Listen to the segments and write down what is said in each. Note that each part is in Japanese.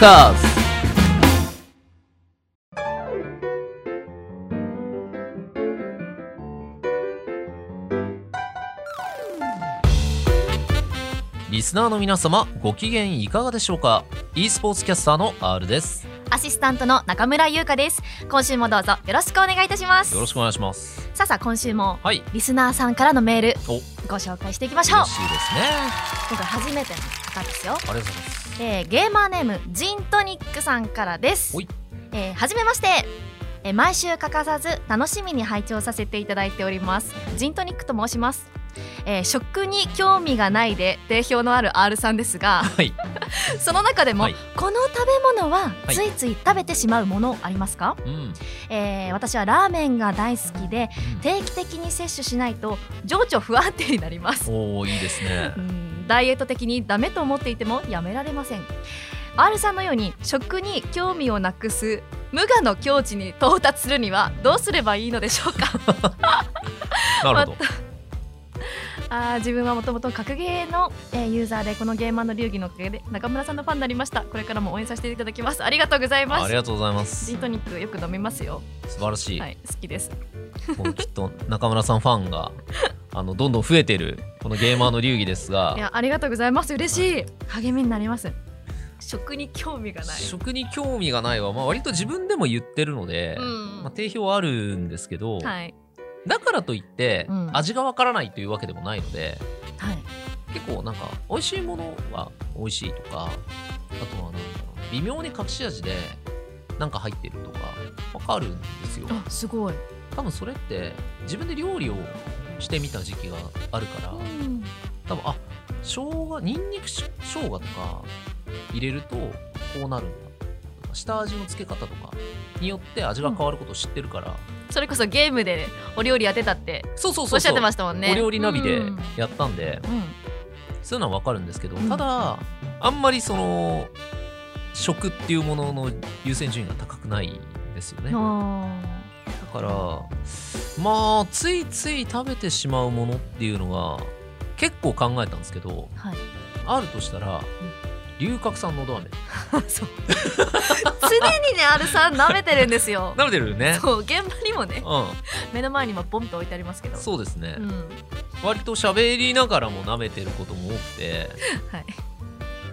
カーズリスナーの皆様ご機嫌いかがでしょうか？e スポーツキャスターの R です。アシスタントの中村優香です。今週もどうぞよろしくお願いいたします。よろしくお願いします。さあさあ今週もはい。リスナーさんからのメールお。ご紹介していきましょう。嬉しいですね。今回初めての方ですよ。ありがとうございますえーゲーマーネームジントニックさんからです。えーはじめまして。えー毎週欠かさず楽しみに拝聴させていただいております。ジントニックと申します、えー食に興味がないで定評のある R さんですがはい。その中でも、はい。この食べ物ははい。ついつい食べてしまうものありますか、うん。えー私はラーメンが大好きで定期的に摂取しないと情緒不安定になります。おおいいですね。うんダイエット的にダメと思っていてもやめられません。R さんのように食に興味をなくす無我の境地に到達するにはどうすればいいのでしょうか？なるほど。あー自分はもともと格ゲーの、えーユーザーでこのゲーマーの流儀のおかげで中村さんのファンになりました。これからも応援させていただきます。ありがとうございます。ありがとうございます。ジントニックよく飲みますよ。素晴らしい、はい好きです。このきっと中村さんファンがあのどんどん増えてるこのゲーマーの流儀ですが。いやありがとうございます。嬉しい。励みになります。食に興味がない。食に興味がないは、まあ、割と自分でも言ってるので、うん。まあ、定評あるんですけど、はい。だからといって、うん。味がわからないというわけでもないのではい。結構なんか美味しいものは美味しいとかあとはなんだろう微妙に隠し味でなんか入ってるとかわかるんですよ。あすごい。多分それって自分で料理をしてみた時期があるから、うん。多分あ生姜ニンニクし生姜とか入れるとこうなるんだ。下味の付け方とかによって味が変わることを知ってるから、それこそゲームでお料理やってたってそうそうそうおっしゃってましたもんね。お料理ナビでうん。やったんで、うん。そういうのは分かるんですけど、うん。ただあんまりその食っていうものの優先順位が高くないんですよね。だあからまあついつい食べてしまうものっていうのが結構考えたんですけどーはい。あるとしたら龍角散のど飴 そう。常にね R さん舐めてるんですよ。舐めてるよね。そう現場にもねう目の前にもボンと置いてありますけど。んそうですね、うん。割と喋りながらも舐めてることも多くて。はい。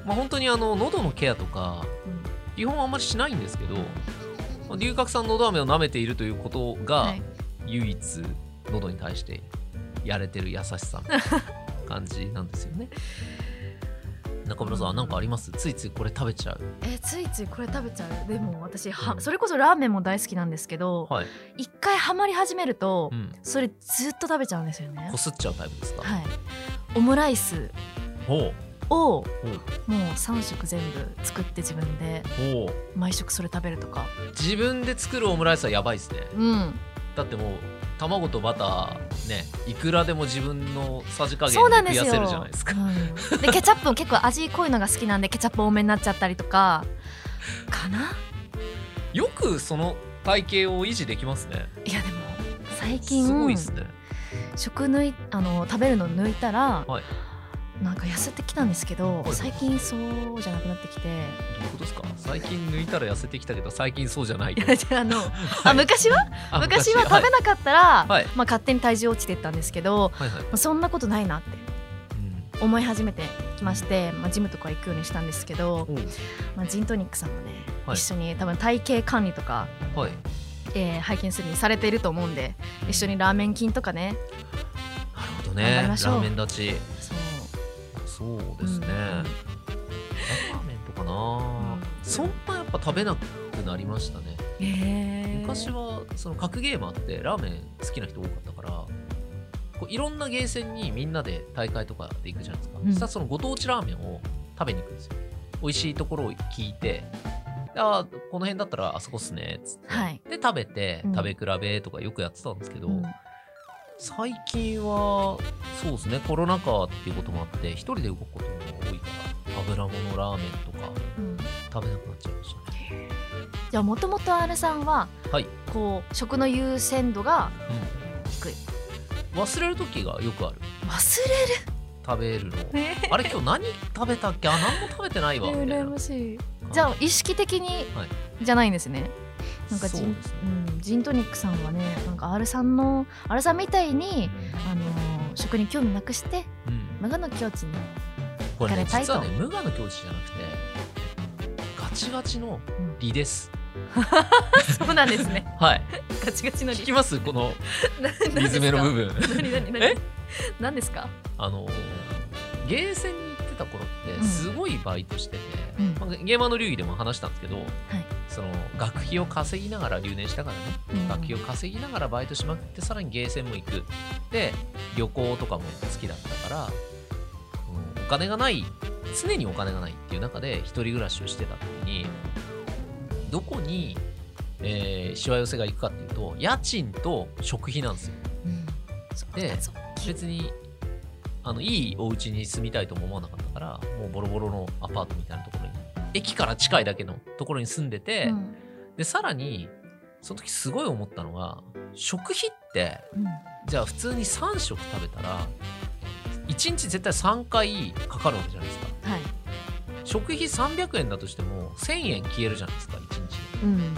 まあ本当にあの喉のケアとか基本あんまりしないんですけどまあ龍角散のど飴を舐めているということが、はい唯一喉に対してやれてる優しさみたいな感じなんですよね。中村さん何かあります？ついついこれ食べちゃう。えついついこれ食べちゃう。でも私はそれこそラーメンも大好きなんですけどはい、一回ハマり始めるとうん、それずっと食べちゃうんですよね。こすっちゃうタイプですか、はい。オムライスをもう3食全部作って自分で毎食それ食べるとか。自分で作るオムライスはやばいですね。うんだってもう卵とバターねいくらでも自分のさじ加減で増やせるじゃないですか。うん。でケチャップも結構味濃いのが好きなんでケチャップ多めになっちゃったりとか。かな？よくその体型を維持できますね。いやでも最近すごいですね。食抜いあの食べるの抜いたら、はいなんか痩せてきたんですけど、はい。最近そうじゃなくなってきて。どういうことですか？最近抜いたら痩せてきたけど最近そうじゃないい ああの、はあい。昔は？あ昔。は食べなかったら、はい。まあ、勝手に体重落ちてったんですけど、はいはい、まあそんなことないなってうん。思い始めてきまして、まあ、ジムとか行くようにしたんですけど、まあ、ジントニックさんもね、はい。一緒に多分体型管理とか、はい。えー拝見するにされていると思うんで一緒にラーメン菌とかねなるほど頑ねラーメン立ちそうですね、うんラーメンとかな、ん。そんなやっぱ食べなくなりましたね。へー。昔はその格ゲーマーってラーメン好きな人多かったからこういろんなゲーセンにみんなで大会とかで行くじゃないですか、うん。そしたらそのご当地ラーメンを食べに行くんですよ。美味しいところを聞いてあーこの辺だったらあそこっすねっつって、はい。で食べてうん。食べ比べとかよくやってたんですけど、うん最近はそうですねコロナ禍っていうこともあって一人で動くことも多いから油物ラーメンとかうん。食べなくなっちゃいましたね。じゃあもともと R さんははい、こう食の優先度が低い。うん、忘れる時がよくある。忘食べるのれるあれ今日何食べたっけ？あ何も食べてないわ。みたいな。羨ましい。じゃあ意識的にはい。じゃないんですね。なんかジン,、ね。うん、ジントニックさんはねなんか R さんの R さんみたいにあのー食に興味なくしてうん。無我の境地に、これね惹かれたいと。実はね無我の境地じゃなくてガチガチのうん。理です。そうなんですね。はい。ガチガチの聞きます？このなリズメの部分。何何何？え？何ですか？あのゲーセンに行ってた頃ってうん。すごいバイトしてて、うん。まあゲーマーの流儀でも話したんですけど、その学費を稼ぎながら留年したからね、うん。学費を稼ぎながらバイトしまくってさらにゲーセンも行く。で旅行とかも好きだったから、うんお金がない常にお金がないっていう中で一人暮らしをしてた時にどこに、えーしわ寄せが行くかっていうと家賃と食費なんですよ。うん。で別にあのいいお家に住みたいとも思わなかったからもうボロボロのアパートみたいなとこ駅から近いだけのところに住んでて、うん。でさらにその時すごい思ったのが食費ってうん。じゃあ普通に3食食べたら1日絶対3回かかるわけじゃないですか。はい。食費300円だとしても1000円消えるじゃないですか1日。うん。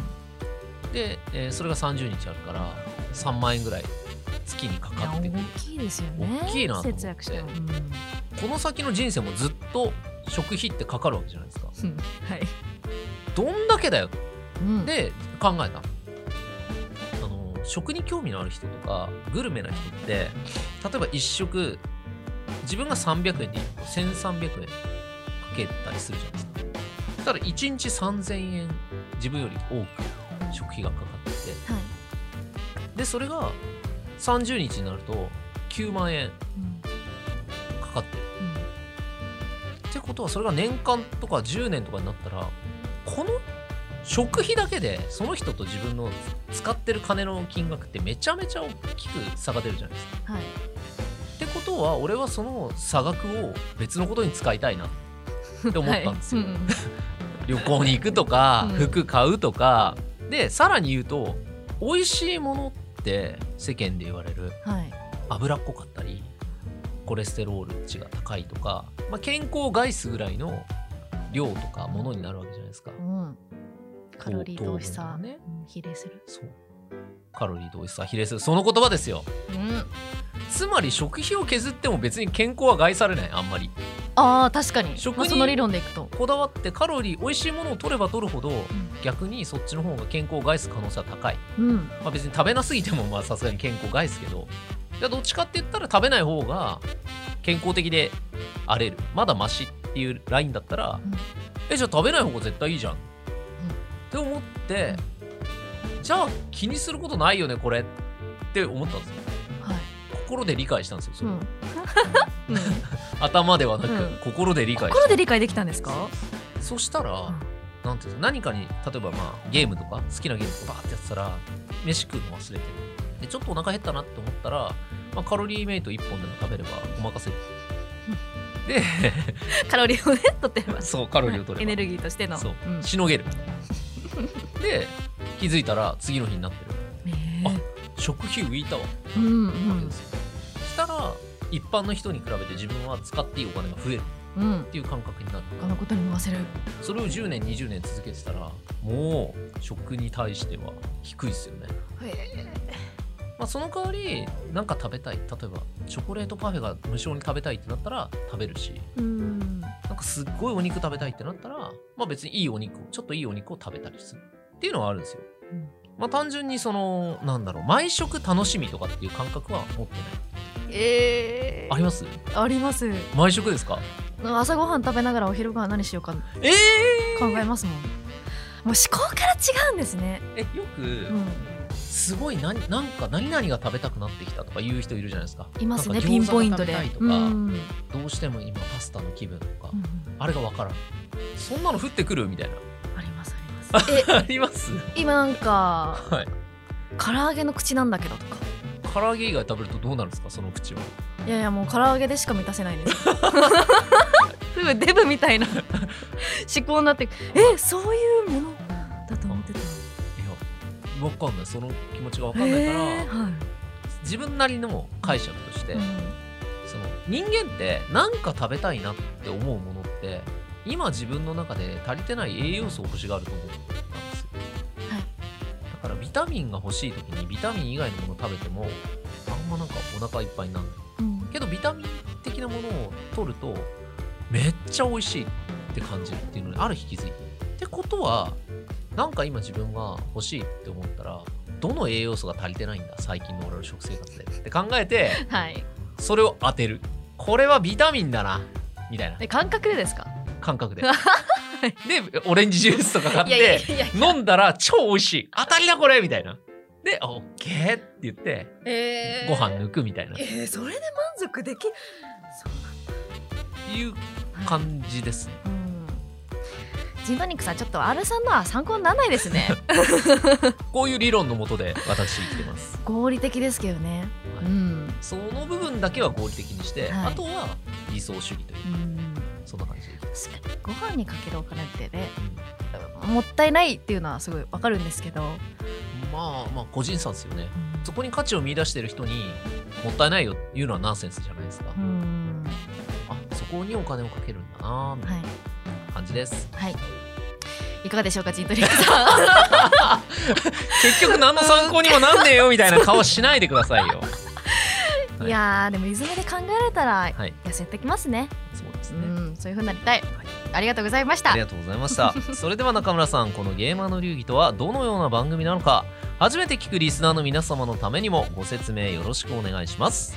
で、えーそれが30日あるから3万円ぐらい月にかかってくる大きいですよね。大きいなと思って。節約しても、うん。この先の人生もずっと食費ってかかるわけじゃないですか。うんはい、どんだけだようん、で考えたあの食に興味のある人とかグルメな人って例えば1食自分が300円でいいと1300円かけたりするじゃないですか。ただ1日3000円自分より多く食費がかかってて。はい。でそれが30日になると9万円うん。かかってる。うんってことはそれが年間とか10年とかになったらこの食費だけでその人と自分の使ってる金の金額ってめちゃめちゃ大きく差が出るじゃないですか。はい。ってことは俺はその差額を別のことに使いたいな。って思ったんですよ。はい。うん 旅行に行くとかうん。服買うとか。でさらに言うと美味しいものって世間で言われるはい。脂っこかったりコレステロール値が高いとか、まあ、健康害すぐらいの量とかものになるわけじゃないですか。うん。カロリーと美味しさ、ね。うん比例する。そう。カロリーと美味しさ比例する。その言葉ですよ。うん。つまり食費を削っても別に健康は害されない。あんまり。あー確かに。食にまあその理論でいくと、こだわってカロリー美味しいものを取れば取るほどうん。逆にそっちの方が健康を害す可能性は高い、うん。まあ、別に食べなすぎてもまあさすがに健康を害すけどいやどっちかって言ったら食べない方が健康的であれる。まだマシっていうラインだったらうん。えじゃあ食べない方が絶対いいじゃん、って思ってじゃあ気にすることないよねこれって思ったんですよ。はい。心で理解したんですよそれ、うん。うん。頭ではなく、うん。心で理解心で理解できたんですか？そしたら、なんていうの何かに例えばまあゲームとか好きなゲームとかバーってやってたら飯食うの忘れてるでちょっとお腹減ったなって思ったら、まあ、カロリーメイト1本でも食べればごまかせるでカロリーをね取ってれば そうカロリーを取れば。エネルギーとしての。そう、ん。しのげる。で気づいたら次の日になってる。へー。食費浮いたわ。うんうん。ですよ、したら一般の人に比べて自分は使っていいお金が増える。うん。っていう感覚になる。他のことに回せる。それを10年20年続けてたらもう食に対しては低いですよね、まあ、その代わりなんか食べたい。例えばチョコレートパフェが無償に食べたいってなったら食べるし。うん。なんかすっごいお肉食べたいってなったらまあ別にいいお肉をちょっといいお肉を食べたりする。っていうのはあるんですよ、うん。まあ単純にそのなんだろう毎食楽しみとかっていう感覚は持ってない。えー。あります？あります。毎食ですか？朝ごはん食べながらお昼ご飯何しようかえ考えますもん。もう思考から違うんですね。えよく、うんすごい何なんか何々が食べたくなってきたとか言う人いるじゃないですか。いますねピンポイントで。どうしても今パスタの気分とか、うんあれが分からん。そんなの降ってくるみたいな。ありますあります。えあります今なんかはい。唐揚げの口なんだけどとか。唐揚げ以外食べるとどうなるんですかその口は。いやいやもう唐揚げでしか満たせないんです。デブみたいな思考になってえそういうもの分かんない。その気持ちが分かんないから、へーはい。自分なりの解釈として、うん。その人間って何か食べたいなって思うものって今自分の中で足りてない栄養素を欲しがると思ったんですよ。はい。だからビタミンが欲しい時にビタミン以外のもの食べてもあんまなんかお腹いっぱいになるうん。けどビタミン的なものを取るとめっちゃ美味しいって感じるっていうのにある日気づいて。ってことはなんか今自分が欲しいって思ったらどの栄養素が足りてないんだ最近の俺の食生活で。って考えてはい。それを当てる。これはビタミンだな。みたいな。え感覚でですか？感覚で。でオレンジジュースとか買って飲んだら超美味しい。当たりだこれみたいな。でオッケーって言ってえご飯抜くみたいな。っえー、それで満足できそうていう感じですね。うんジントニックさんちょっと R さんのは参考にならないですね。こういう理論のもとで私生きてます。合理的ですけどね。はい。うん。その部分だけは合理的にして、はい。あとは理想主義といううん。そんな感じ。です、確かにご飯にかけるお金ってねうん。もったいないっていうのはすごいわかるんですけど、まあまあ個人差ですよね。うん。そこに価値を見出してる人にもったいないよっていうのはナンセンスじゃないですか、うん。あそこにお金をかけるんだなみたいはい。な感じです、はい。いかがでしょうかジントニックさん。結局何の参考にもなんねえよみたいな顔しないでくださいよ。は いいやーでもリズムで考えられたらはい。痩せてきますね。そうですね、うんそういう風になりたい。ありがとうございました。ありがとうございました。それでは中村さんこのゲーマーの流儀とはどのような番組なのか初めて聞くリスナーの皆様のためにもご説明よろしくお願いします。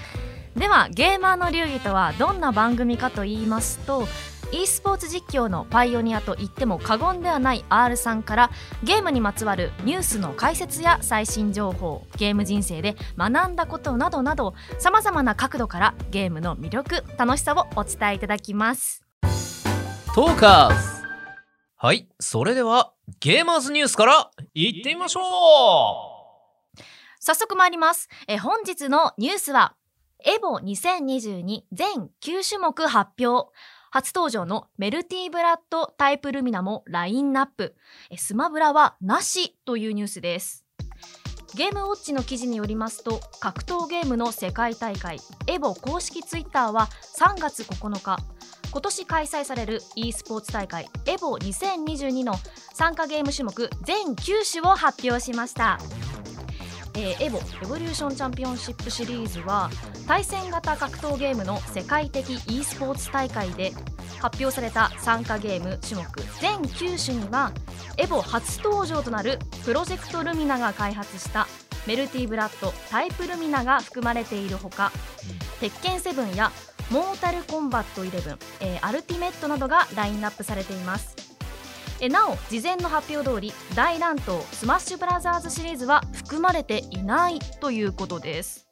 ではゲーマーの流儀とはどんな番組かと言いますと e スポーツ実況のパイオニアと言っても過言ではない R さんからゲームにまつわるニュースの解説や最新情報ゲーム人生で学んだことなどなどさまざまな角度からゲームの魅力楽しさをお伝えいただきます。トーカーズ。はいそれではゲーマーズニュースからいってみましょう。早速参ります。え本日のニュースはエボ2022全9種目発表初登場のメルティーブラッドタイプルミナもラインナップ。スマブラはなしというニュースです。ゲームウォッチの記事によりますと格闘ゲームの世界大会EVO公式ツイッターは3月9日今年開催される e スポーツ大会 EVO2022の参加ゲーム種目全9種を発表しました。えー EVO Evolution Championship Series は対戦型格闘ゲームの世界的 e スポーツ大会で発表された参加ゲーム種目。全9種には EVO初登場となる Project Lumina が開発したメルティブラッドタイプルミナが含まれているほか鉄拳7やモータルコンバット11、えーアルティメットなどがラインナップされていますえなお事前の発表通り大乱闘スマッシュブラザーズシリーズは含まれていないということです。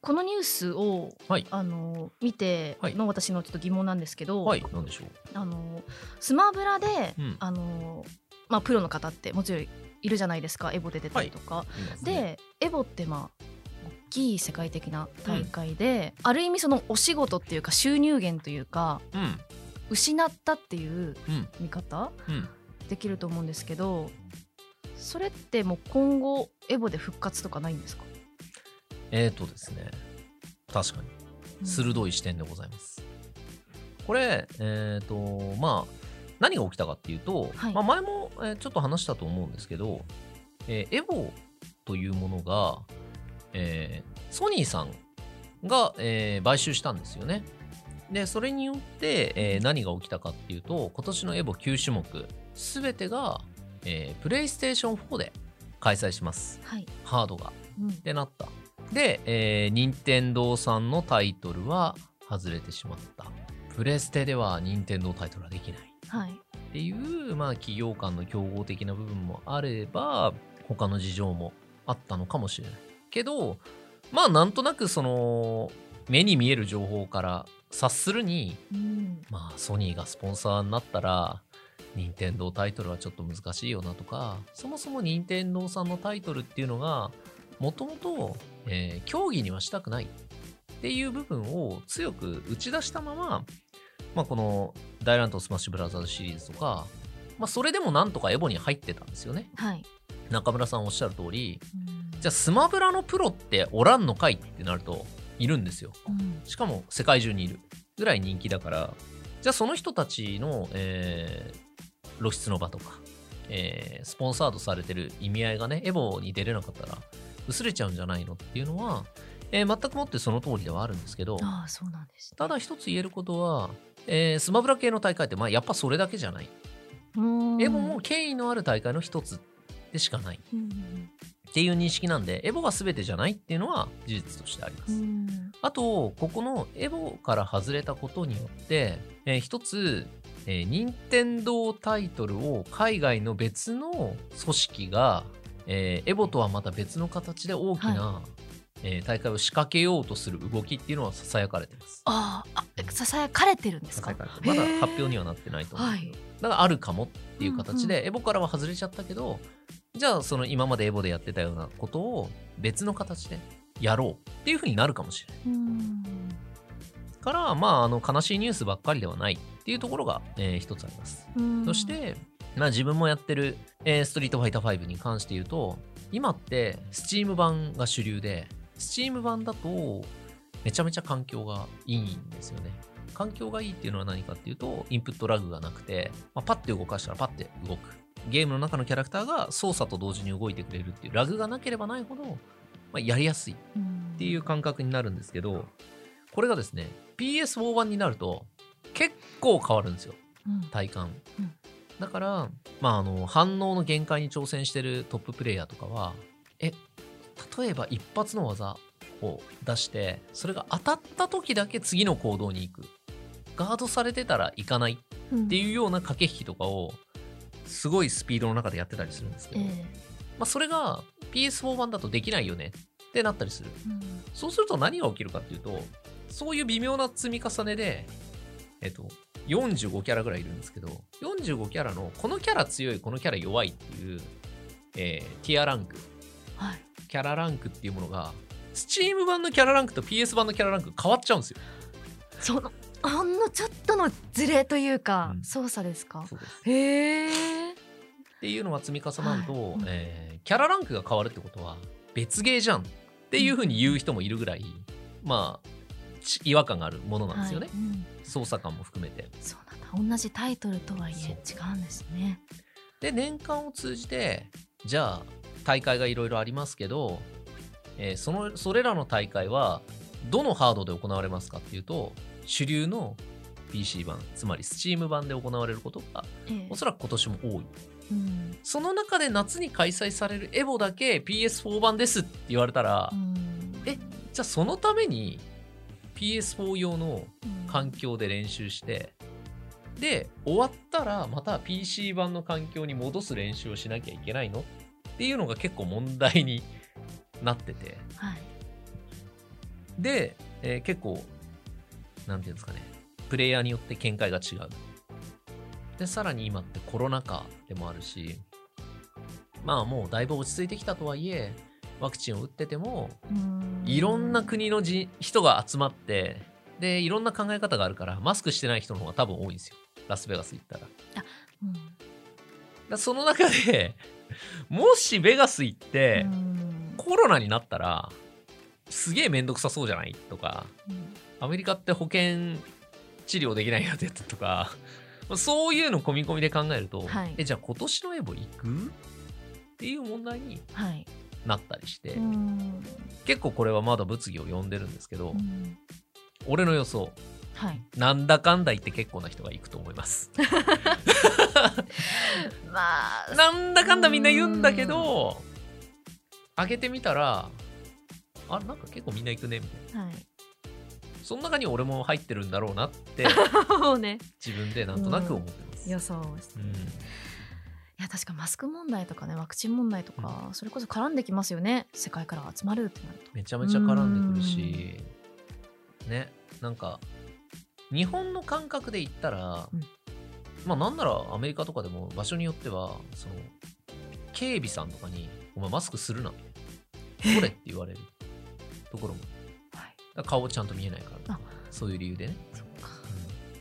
このニュースを、はい。あの見てはい。の私のちょっと疑問なんですけど、はいなんでしょう。あのスマブラで、うん。あのまあ、プロの方ってもちろんいるじゃないですかエボで出たりとか、い。ますね。でエボってまあ大きい世界的な大会で、ある意味そのお仕事っていうか収入源というかうん失ったっていううん。見方？うん。できると思うんですけどそれってもう今後エボで復活とかないんですか、えーとですね。確かに。うん。鋭い視点でございます。これ、えっ、と、まあ、何が起きたかっていうと、はい。まあ、前も、えーちょっと話したと思うんですけど、えーエボというものが、えーソニーさんが、えー買収したんですよね。で、それによって、えー何が起きたかっていうと、今年のエボ9種目、すべてが、えープレイステーション4で開催します。はい、ハードが。うんってなった。で、えー、任天堂さんのタイトルは外れてしまった。プレステでは任天堂タイトルはできない。はいっていう、まあ、企業間の競合的な部分もあれば、他の事情もあったのかもしれない。けど、まあ、なんとなくその、目に見える情報から察するに、うん。まあ、ソニーがスポンサーになったら、任天堂タイトルはちょっと難しいよなとか、そもそも任天堂さんのタイトルっていうのが、もともと、えー競技にはしたくないっていう部分を強く打ち出したまま、まあ、この大乱闘スマッシュブラザーズシリーズとか、まあ、それでもなんとか EVO に入ってたんですよね。はい、中村さんおっしゃる通り、うん。じゃあスマブラのプロっておらんのかいってなると、いるんですよ。うん。しかも世界中にいるぐらい人気だから、じゃあその人たちの、えー露出の場とか、えースポンサードされてる意味合いがねエボに出れなかったら薄れちゃうんじゃないのっていうのは、えー全くもってその通りではあるんですけどああそうなんです、ね、ただ一つ言えることは、えースマブラ系の大会って、まあ、やっぱそれだけじゃない。エボも権威のある大会の一つでしかない。うんっていう認識なんで、エボが全てじゃないっていうのは事実としてあります。うん。あと、ここのエボから外れたことによって、えー一つ、えー任天堂タイトルを海外の別の組織が、えーエボとはまた別の形で大きな、えー大会を仕掛けようとする動きっていうのは囁かれてます。あーあえささやかれてるんですか？まだ発表にはなってないと思うけど、はい。だからあるかもっていう形で、エボからは外れちゃったけどじゃあその今までエボでやってたようなことを別の形でやろうっていうふうになるかもしれない。うんから、まあ、あの悲しいニュースばっかりではないっていうところが、えー一つあります。うんそして、まあ、自分もやってる、えーストリートファイター5に関して言うと今って Steam 版が主流で Steam 版だとめちゃめちゃ環境がいいんですよね。環境がいいっていうのは何かっていうとインプットラグがなくて、まあ、パッて動かしたらパッて動くゲームの中のキャラクターが操作と同時に動いてくれるっていうラグがなければないほど、まあ、やりやすいっていう感覚になるんですけどこれがですね PS4 版になると結構変わるんですよ。うん。体感、うん。だから、まあ、あの反応の限界に挑戦してるトッププレイヤーとかはえ例えば一発の技を出してそれが当たった時だけ次の行動に行く。ガードされてたら行かないうんっていうような駆け引きとかをすごいスピードの中でやってたりするんですけど、ええ。まあ、それが PS4 版だとできないよねってなったりする。うん。そうすると何が起きるかっていうと、そういう微妙な積み重ねで、えっと、45キャラぐらいいるんですけど、45キャラの、このキャラ強い、このキャラ弱いっていう、えーティアランク、はい。キャラランクっていうものが、Steam 版のキャラランクと PS 版のキャラランク変わっちゃうんですよ。そのほんのちょっとのズレというか、うん。操作ですか？へえっていうのが積み重なると、はい。うんえーキャラランクが変わるってことは、別ゲーじゃんっていうふうに言う人もいるぐらい、まあ、ち違和感があるものなんですよね。はい。うん。操作感も含めて。そうなんだ。同じタイトルとはいえ違うんですね。で年間を通じてじゃあ大会がいろいろありますけど、えーそのそれらの大会はどのハードで行われますかっていうと主流の PC 版つまり Steam 版で行われることがええ。おそらく今年も多いうん。その中で夏に開催されるエボだけ PS4 版ですって言われたら、うん。えじゃあそのために PS4 用のうん環境で練習してで終わったらまた PC 版の環境に戻す練習をしなきゃいけないのっていうのが結構問題になってて。はい。で、えー結構なんていうんですかね。プレイヤーによって見解が違うでさらに今ってコロナ禍でもあるしまあもうだいぶ落ち着いてきたとはいえワクチンを打っててもうん。いろんな国のじ人が集まってでいろんな考え方があるからマスクしてない人の方が多分多いんですよ。ラスベガス行ったら。だかうん。らその中でもしベガス行ってうん。コロナになったらすげえめんどくさそうじゃない？とかうん。アメリカって保険治療できないやつやつとかそういうの込み込みで考えると、はい。えじゃあ今年のエボ行く？っていう問題にはい。なったりして、うん。結構これはまだ物議を呼んでるんですけど、うん。俺の予想はい。なんだかんだ言って結構な人が行くと思います。まあなんだかんだみんな言うんだけど、開けてみたら、あ、なんか結構みんな行くね、みたいな。はいその中に俺も入ってるんだろうなって、もうね。自分でなんとなく思ってます。予想をして。うん。いや確かマスク問題とかねワクチン問題とか、それこそ絡んできますよね。世界から集まるってなると。めちゃめちゃ絡んでくるし、ね、なんか、日本の感覚で言ったら、うん。まあなんならアメリカとかでも場所によっては、その、警備さんとかに、お前マスクするな、取れって言われるところも、顔ちゃんと見えないからあ、そういう理由でね。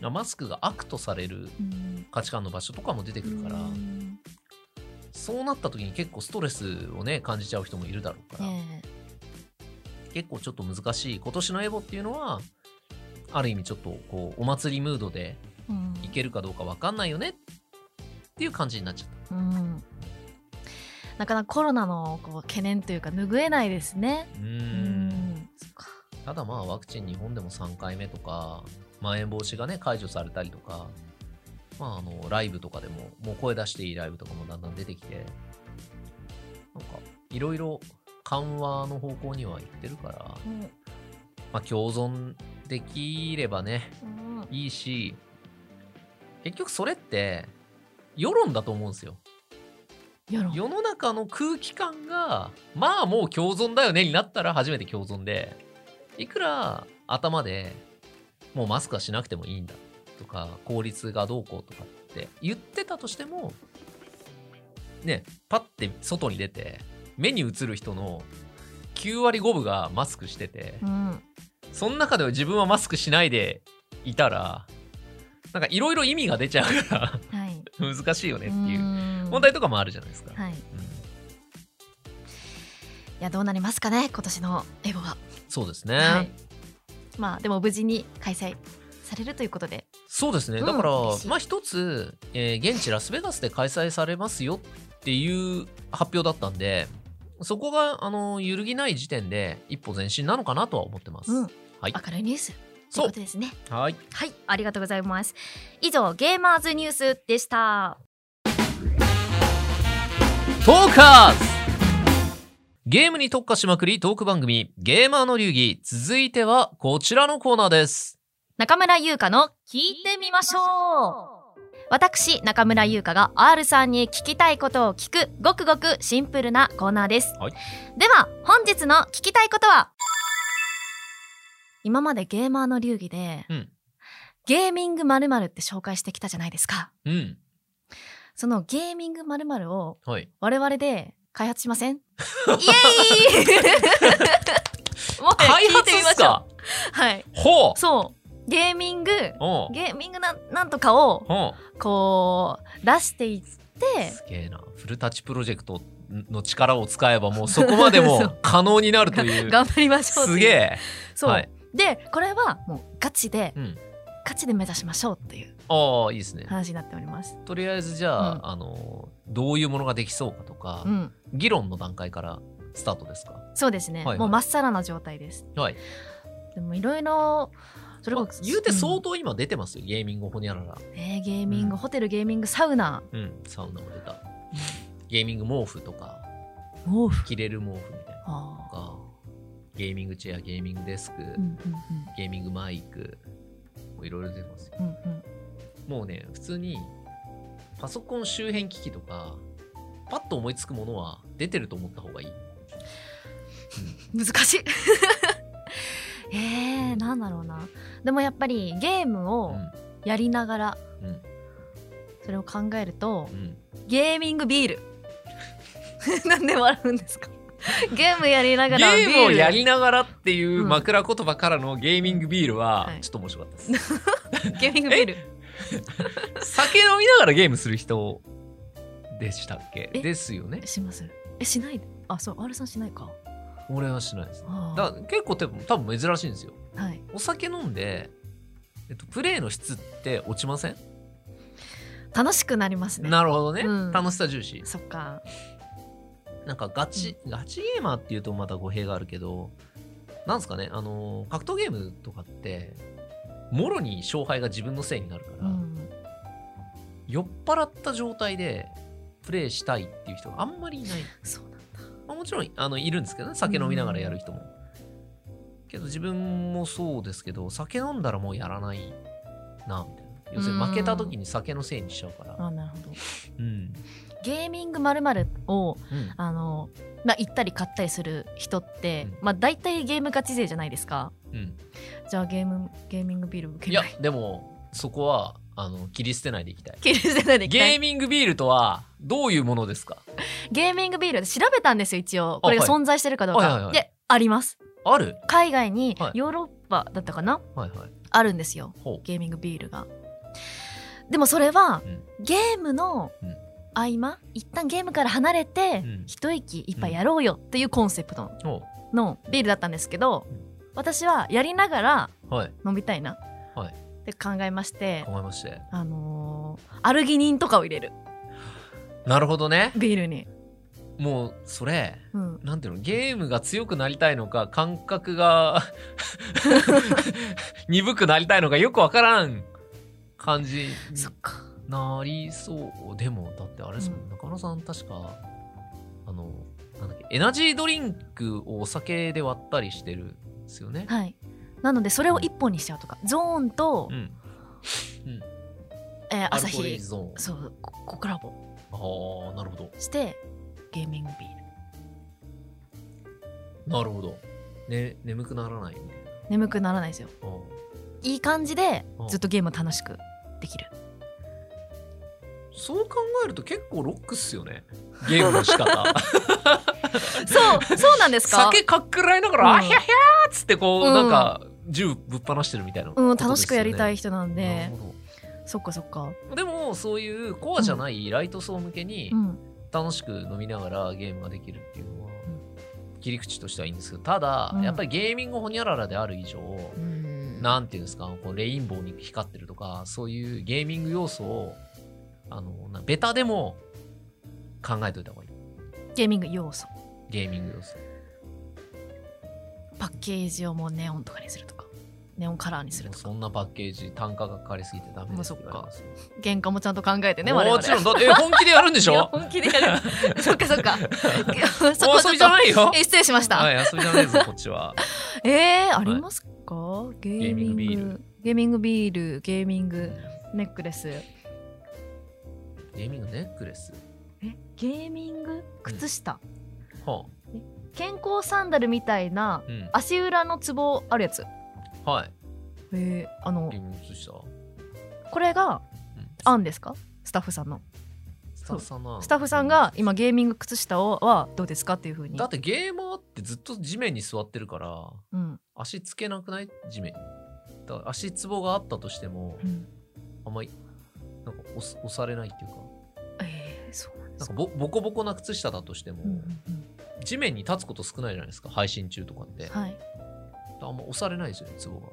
うん。マスクが悪とされるうん。価値観の場所とかも出てくるから、うん。そうなった時に結構ストレスをね、感じちゃう人もいるだろうから、え。結構ちょっと難しい今年のエボっていうのはある意味ちょっとこうお祭りムードでうん。いけるかどうか分かんないよねっていう感じになっちゃった。うん。なかなかコロナのこう懸念というか拭えないですね。うんただまあワクチン日本でも3回目とかまん延防止がね解除されたりとかまああのライブとかでももう声出していいライブとかもだんだん出てきてなんかいろいろ緩和の方向には行ってるからまあ共存できればねうん。いいし結局それって世論だと思うんですよ。世の中の空気感がまあもう共存だよねになったら初めて共存でいくら頭でもうマスクはしなくてもいいんだとか効率がどうこうとかって言ってたとしてもねパッて外に出て目に映る人の9割5分がマスクしててうん。その中では自分はマスクしないでいたらなんかいろいろ意味が出ちゃうからはい。難しいよねっていううん。問題とかもあるじゃないですか。はい。いうん。やどうなりますかね今年のエボはそうですね。はいまあでも無事に開催されるということでそうですね。うんだから、嬉しいまあ一つ、えー現地ラスベガスで開催されますよっていう発表だったんで、そこが、あの、揺るぎない時点で一歩前進なのかなとは思ってます。うんはい。明るいニュースといそううことですねはい。はいありがとうございます以上ゲーマーズニュースでしたトーカーズゲームに特化しまくりトーク番組、ゲーマーの流儀。続いてはこちらのコーナーです。中村優香の聞いてみましょう私中村優香が R さんに聞きたいことを聞くごくごくシンプルなコーナーです、はいでは本日の聞きたいことは？今までゲーマーの流儀で、うんゲーミング〇〇って紹介してきたじゃないですかうん。そのゲーミング〇〇をはい。我々で開発しません？イエーイ！もう開発聞いてみましょう。っすか？はい。ほう。そう。ゲーミングゲーミングななんとかをほこう出していってうすげえな。フルタッチプロジェクトの力を使えばもうそこまでそもう 可能になるという。頑張りましょう。すげえ。そう、はい。でこれはもうガチで、うんガチで目指しましょうっていうああ、いいですね。話になっております。とりあえずじゃあ、うん。あの、どういうものができそうかとか、うん、議論の段階からスタートですか？そうですね、はいはい。もうまっさらな状態です。はい。でもいろいろそれこそ、まあ言うて相うん。当今出てますよ、ゲーミングほにゃらら。ねゲーミング、うん。ホテルゲーミングサウナ。うん、サウナも出た。ゲーミング毛布とか、毛布。着れる毛布みたいな。のあとか、ゲーミングチェア、ゲーミングデスク、ーうんうん。ゲーミングマイク、もういろいろ出てますよ。うんうんもうね、普通にパソコン周辺機器とか、パッと思いつくものは出てると思った方がいい。うん難しい えー、なんだろうなでもやっぱりゲームうをん。やりながらうん。それを考えるとうん。ゲーミングビール なんで笑うんですか？ゲームやりながゲらビームをやりながらっていううん。枕言葉からのゲーミングビールははい。ちょっと面白かったです。ゲーミングビール。酒飲みながらゲームする人でしたっけ？え？ですよね。します。えしない？あそう R さんしないか。俺はしないです。あー。だから結構多分多分珍しいんですよ。はい。お酒飲んで、えっと、プレイの質って落ちません、楽しくなりますね。なるほどね、うん。楽しさ重視。そっかなんかガチ、ガチゲーマーっていうとまた語弊があるけど、なんですかね、あのー格闘ゲームとかって、もろに勝敗が自分のせいになるから、うん酔っ払った状態でプレイしたいっていう人があんまりいない。そうなんだまあ、もちろんあのいるんですけどね、酒飲みながらやる人も。けど自分もそうですけど、酒飲んだらもうやらないな、みたいな。要するに負けた時に酒のせいにしちゃうから。あなるほどうん。ゲーミングまるをうん。あのまあ行ったり買ったりする人って、うん。まあ大体ゲームガチ勢じゃないですか。うん。じゃあゲームゲーミングビール受けい。やない、でも、そこは、あの、切り捨てないでいきたい。切り捨てないでいきたい。ゲーミングビールとは、どういうものですか？ゲーミングビールで調べたんですよ一応。これが存在してるかどうか、はいはいはい。であります。ある？海外にはい。ヨーロッパだったかな、はいはい。あるんですよ。ほゲーミングビールが。でもそれは、うん。ゲームのうん合間一旦ゲームから離れて、うん。一息いっぱいやろうよっていうコンセプトのビールだったんですけど、うん。私はやりながら。飲みたいな、はい。で考えまして考えまして。あのーアルギニンとかを入れる。なるほどね。ビールに、もうそれうん、なんていうのゲームが強くなりたいのか感覚が 鈍くなりたいのかよくわからん感じ。にそっかなりそう。でもだってあれですもん、うん。中野さん確かあのなんだっけエナジードリンクをお酒で割ったりしてるんですよね。はい。なのでそれを一本にしちゃうとか。ゾーンと、うん、えー朝アルコール日。ゾーン。そう。ここコラボ。ああなるほど。してゲーミングビール。なるほど、ね、眠くならないみたい眠くならないですよ。いい感じでうん。ずっとゲームを楽しくできる。ーそう考えると結構ロックっすよね。ゲームの仕方。そうそうなんですか？酒かっくらいながら、うん。あひゃひゃーっつってこう、うん。なんか銃ぶっ放してるみたいな、うん楽しくやりたい人人なんなでそっかそっか。どでもそういうコアじゃないライト層向けにうん。楽しく飲みながらゲームができるっていうのは、切り口としてはいいんですけどただ、うん。やっぱりゲーミングホニャララである以上、うん。なんていうんですかこうレインボーに光ってるとかそういうゲーミング要素をあのなベタでも考えといた方がいい。ゲーミング要素。ゲーミング要素。パッケージをもうネオンとかにするとか。ネオンカラーにするとか。そんなパッケージ単価がかかりすぎてダメです。もうそっか。原価もちゃんと考えてね我々もちろんだってえ本気でやるんでしょ？本気でやる。そっかそっか。そお遊びじゃないよ。失礼しました、はい遊びじゃないぞこっちは。えー、ありますか、ゲーミングゲーミングビール。ゲーミングビールゲーミングネックレスゲーミングネックレス。えゲーミング靴下、は健康サンダルみたいなあうん。足裏のツボあるやつ？はい。えー、あのゲーミング靴下。これがうん。案ですか？スタッフさんの。スタッフさんなスタッフさんが今ゲーミング靴下をはどうですかっていうふうに。だってゲーマーってずっと地面に座ってるからうん。足つけなくない？地面。にだから足つぼがあったとしてもうん。あんまりなんか押す押されないっていうか。えー、そうなんです。かボボコボコな靴下だとしても、うんうんうん。地面に立つこと少ないじゃないですか配信中とかって、はい。あんま押されないですよねツボが。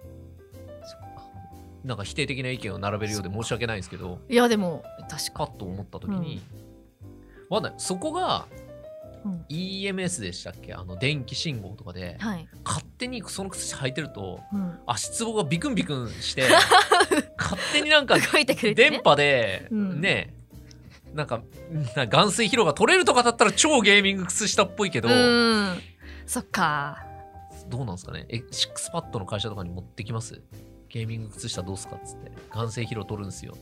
なんか否定的な意見を並べるようで申し訳ないんですけどいやでも確かと思った時に、わかんそこがうん。EMS でしたっけ？あの電気信号とかではい、勝手にその靴下履いてるとうん、足つぼがビクンビクンして 勝手になんか動いてくれて、ね、電波でうん。ね、なんかな眼水疲労が取れるとかだったら超ゲーミング靴下っぽいけど、うん。そっか。どうなんですかね？えシックスパッドの会社とかに持ってきます？ゲーミング靴下どうすかっつって。眼性疲労取るんすよ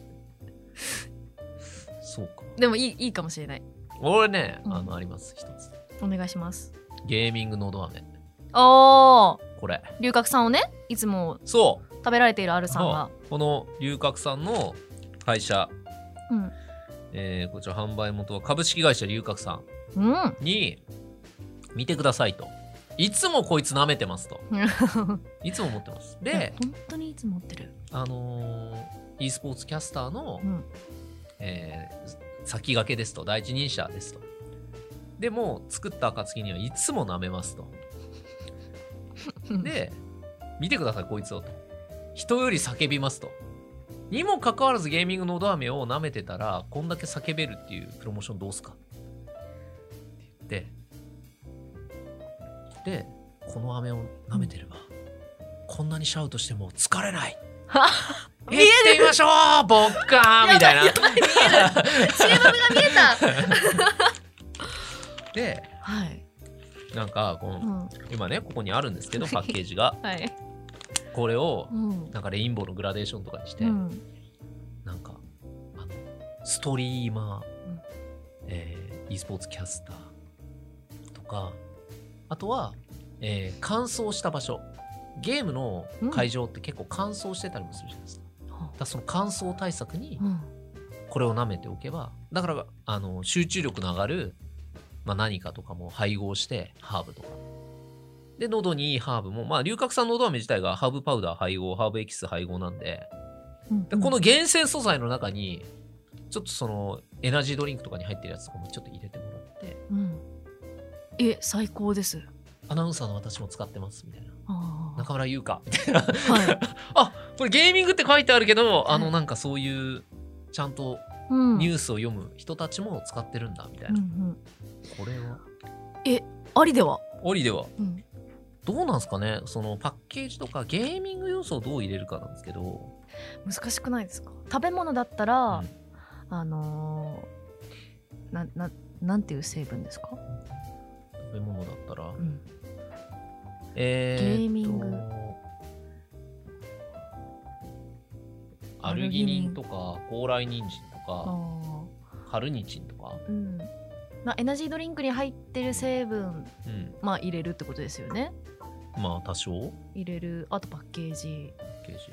そうか。でもいいいいかもしれない。俺ね、うん。あのあります一つ。お願いします。ゲーミングのど飴。おー。これ。龍角散をねいつもそう。食べられているアルさんが。この龍角散の会社、うんえーこちら販売元は株式会社龍角散うん。に見てくださいと。いつもこいつ舐めてますと。いつも思ってます。で本当にいつも持ってる。あのー e スポーツキャスターの、うん。えー先駆けですと。第一人者ですと。でも作った暁にはいつも舐めますと。で見てくださいこいつをと。人より叫びますとにもかかわらずゲーミングのど飴を舐めてたらこんだけ叫べるっていうプロモーションどうすか？って言って。でこの飴を舐めてれば、こんなにシャウトしても疲れない。見行ってみましょうボッカーン！みたいな。見える。CM が見えた。ではい、なんかこのうん、今ねここにあるんですけどパッケージが。はい、これをうん。なんかレインボーのグラデーションとかにして、うん。なんかあのストリーマー、ん。えー e スポーツキャスターとかあとは、えー乾燥した場所。ゲームの会場って結構乾燥してたりもするじゃないですか,、だからその乾燥対策にうん。これを舐めておけばだからあの集中力の上がる、まあ、何かとかも配合してハーブとかで喉にいいハーブもまあ龍角散のど飴自体がハーブパウダー配合ハーブエキス配合なんで。うんでこの厳選素材の中にちょっとそのエナジードリンクとかに入ってるやつとかもちょっと入れてもらって。うん。え最高です。アナウンサーの私も使ってますみたいな。中村優香。みたいなはい。あこれゲーミングって書いてあるけど、あはいのなんかそういうちゃんとうん。ニュースを読む人たちも使ってるんだみたいうんうな、ん。これは？ありでは、オリでは。うんどうなんすかね？そのパッケージとかゲーミング要素をどう入れるかなんですけど、難しくないですか？食べ物だったら、うん。あのーなななんていう成分ですか、食べ物だったら、うん。えーゲーミング。アルギニンとか高麗人参とあかー。カルニチンとか、うんまあ、エナジードリンクに入ってる成分うん、まあ入れるってことですよね。まあ多少。入れる。あとパッケージ。ケージ。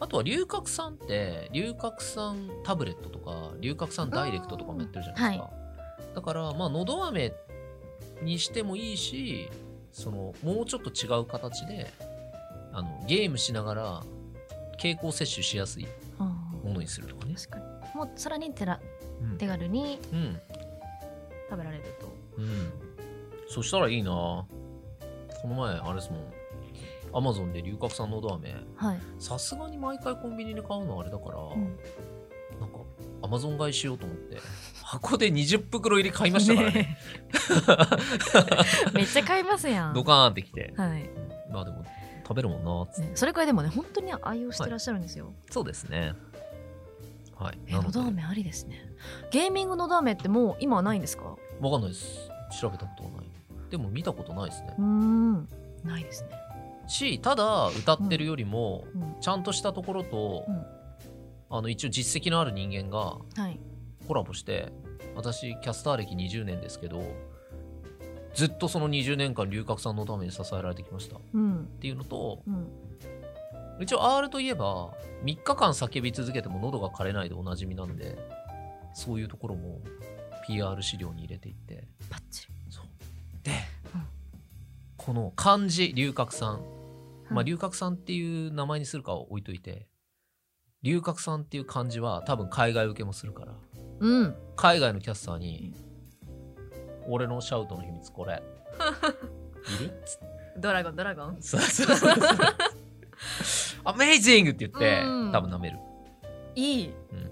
あとは龍角散って龍角散タブレットとか龍角散ダイレクトとかもやってるじゃないですか、だからまあのど飴にしてもいいしそのもうちょっと違う形であのゲームしながら経口摂取しやすいあものにするとかね。確かに。もうさらに手らうん。手軽にうん食べられると。うん。そしたらいいな。この前あれですもん。アマゾンで龍角散のど飴。はい、さすがに毎回コンビニで買うのあれだから、うん。なんかアマゾン買いしようと思って。箱で20袋入り買いましたからね。ね めっちゃ買いますやん。ドカーンってきて。はい、まあでも食べるもんなね、それくらいでもね本当に愛用してらっしゃるんですよ、そうですねはい。のど飴ありですね。ゲーミングのど飴ってもう今はないんですか？わかんないです。調べたことがない。でも見たことないですね。うーん。ないですね、しただ歌ってるよりも、うん、ちゃんとしたところと、うん。あの一応実績のある人間がはい。コラボして私キャスター歴20年ですけどずっとその20年間龍角散のために支えられてきました。っうん。ていうのとうん一応 R といえば3日間叫び続けても喉が枯れないでおなじみなんでそういうところも PR 資料に入れていって。バッチリ。そう。で、うん。この漢字龍角散。まあはい龍角散っていう名前にするかは置いといて龍角散っていう漢字は多分海外受けもするからうん。海外のキャスターに「俺のシャウトの秘密これ。いる?」ドラゴンドラゴン。そうそうそうそうアメイジングって言ってうん。多分舐める、いい、うん。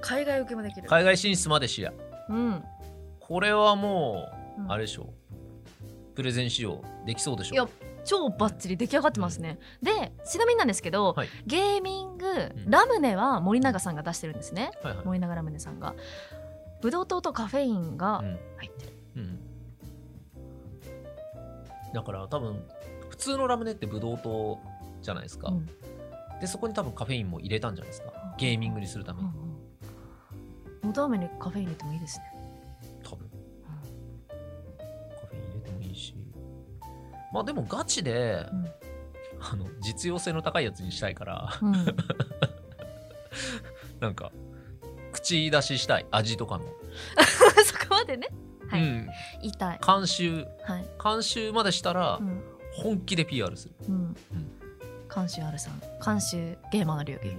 海外受けもできる。海外進出まで視野うん。これはもう、うん。あれでしょプレゼンしようできそうでしょいや超バッチリ出来上がってますね、でちなみになんですけど、はい。ゲーミング、ん。ラムネは森永さんが出してるんですね。はいはい、森永ラムネさんが。ブドウ糖とカフェインがうん。入ってる、うん、だから多分普通のラムネってブドウ糖じゃないですか、うん。でそこに多分カフェインも入れたんじゃないですか。ゲーミングにするために。うんうん。のど飴にカフェイン入れてもいいですね、多分。カフェイン入れてもいいし。まあでもガチでうん。あの実用性の高いやつにしたいから。うん。なんか口出ししたい。味とかも、そこまでね。はい。うん。言いたい。監修。はい、監修までしたらうん。本気で PR する、うん監修あるさん。監修ゲーマーの流儀。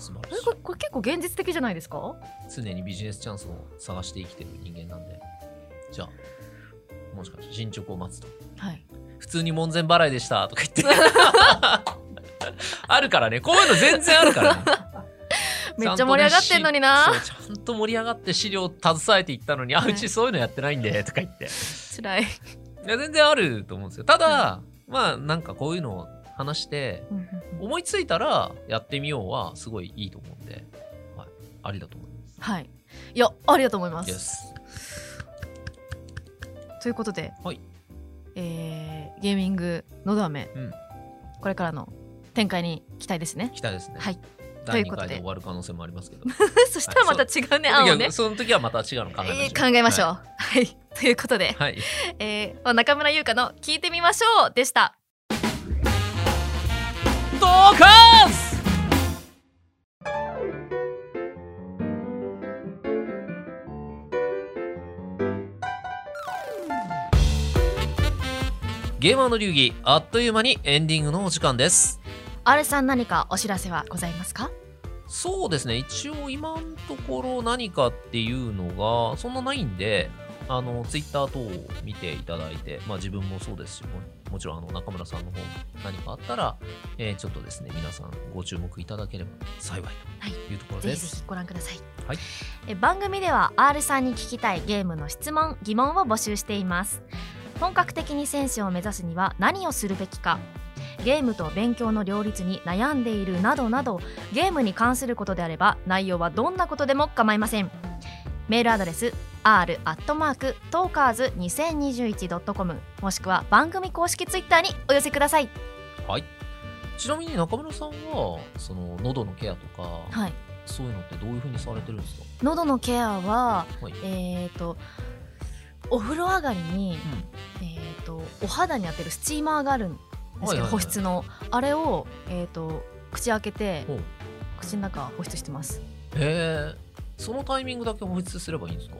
素晴らしい。えこれこれ結構現実的じゃないですか？常にビジネスチャンスを探して生きてる人間なんで。じゃあもしかして進捗を待つと。はい。普通に門前払いでしたとか言って。あるからね。こういうの全然あるからね。めっちゃ盛り上がってんのにな。ちゃんと盛り上がって資料携えていったのに、あはいうちそういうのやってないんでとか言って。辛い、いや全然あると思うんですよ。ただ、まあなんかこういうのを話して思いついたらやってみようはすごいいいと思うんで、はい、ありだと思います。はい。いやありだと思います。ということで、はい。えーゲーミングのど飴、うん。これからの展開に期待ですね。期待ですね。はい第2ということで。回で終わる可能性もありますけど。そしたらまた違う。ね、案をね、その時はまた違うの考えましょう、えー考えましょう。ははい、ということで、い、はい。えー中村優香の聞いてみましょうでした。ドーカンスゲーマーの流儀あっという間にエンディングのお時間ですあるさん何かお知らせはございますか？そうですね。一応今のところ何かっていうのがそんなないんであのツイッター等を見ていただいて、まあ、自分もそうですしももちろんあの中村さんの方何かあったら、えーちょっとですね皆さんご注目いただければ幸いとい。うところです。ぜひぜひご覧ください、はい。え番組では R さんに聞きたいゲームの質問疑問を募集しています。本格的に選手を目指すには何をするべきかゲームと勉強の両立に悩んでいるなどなどゲームに関することであれば内容はどんなことでも構いません。メールアドレス r アットマークトーカーズ 2021.com もしくは番組公式ツイッターにお寄せください。はい。ちなみに中村さんはその喉のケアとか、はい。そういうのってどういうふうにされてるんですか、喉のケアははい。えー、とお風呂上がりに、えー、とお肌に当てるスチーマーがあるんですけど、保湿の。あれを、えー、と口開けて口の中保湿してます。へえそのタイミングだけ保湿すればいいんですか？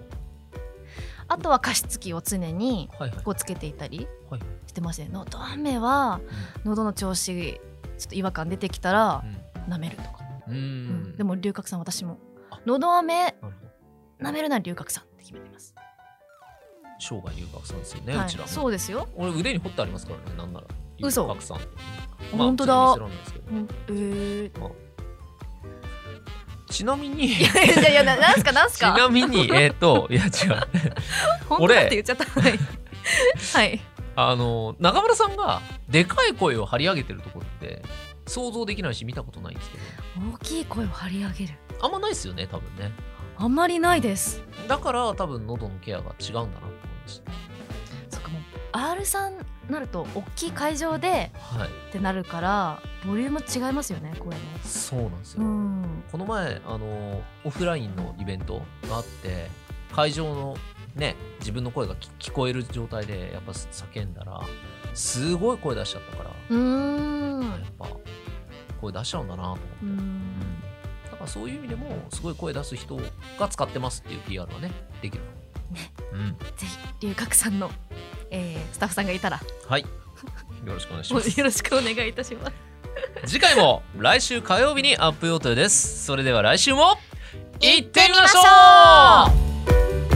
あとは加湿器を常にこうつけていたりはいしてますね喉飴は喉の調子ちょっと違和感出てきたら舐めるとか、うん、でも龍角散私も。あ。喉飴舐めるなら龍角散って決めてます、生涯留学さんですよね、はい。うちらも。そうですよ。俺腕に彫ってありますからねなんなら嘘。留学さんって本当だ。えー、ちなみにいやいやななんすかなんすちかなみに えっ、といや違う。本当だって言っちゃった。はい、はい、あの中村さんがでかい声を張り上げてるところって想像できないし見たことないんですけど。大きい声を張り上げる。あんまないですよね多分ね。あんまりないです。だから多分喉のケアが違うんだなと思いましそ R さんなると大きい会場で、はい、ってなるからボリューム違いますよね声の。そうなんですよ、うん、この前あのオフラインのイベントがあって会場のね自分の声が聞こえる状態でやっぱ叫んだらすごい声出しちゃったからうん。やっぱ声出しちゃうんだなと思って。う、だからそういう意味でもすごい声出す人が使ってますっていう PR はねできるのね、うん、ぜひ龍角さんの、えー、スタッフさんがいたら。はい。よろしくお願いします。よろしくお願いいたします。次回も来週火曜日にアップ予定です。それでは来週も行ってみましょう。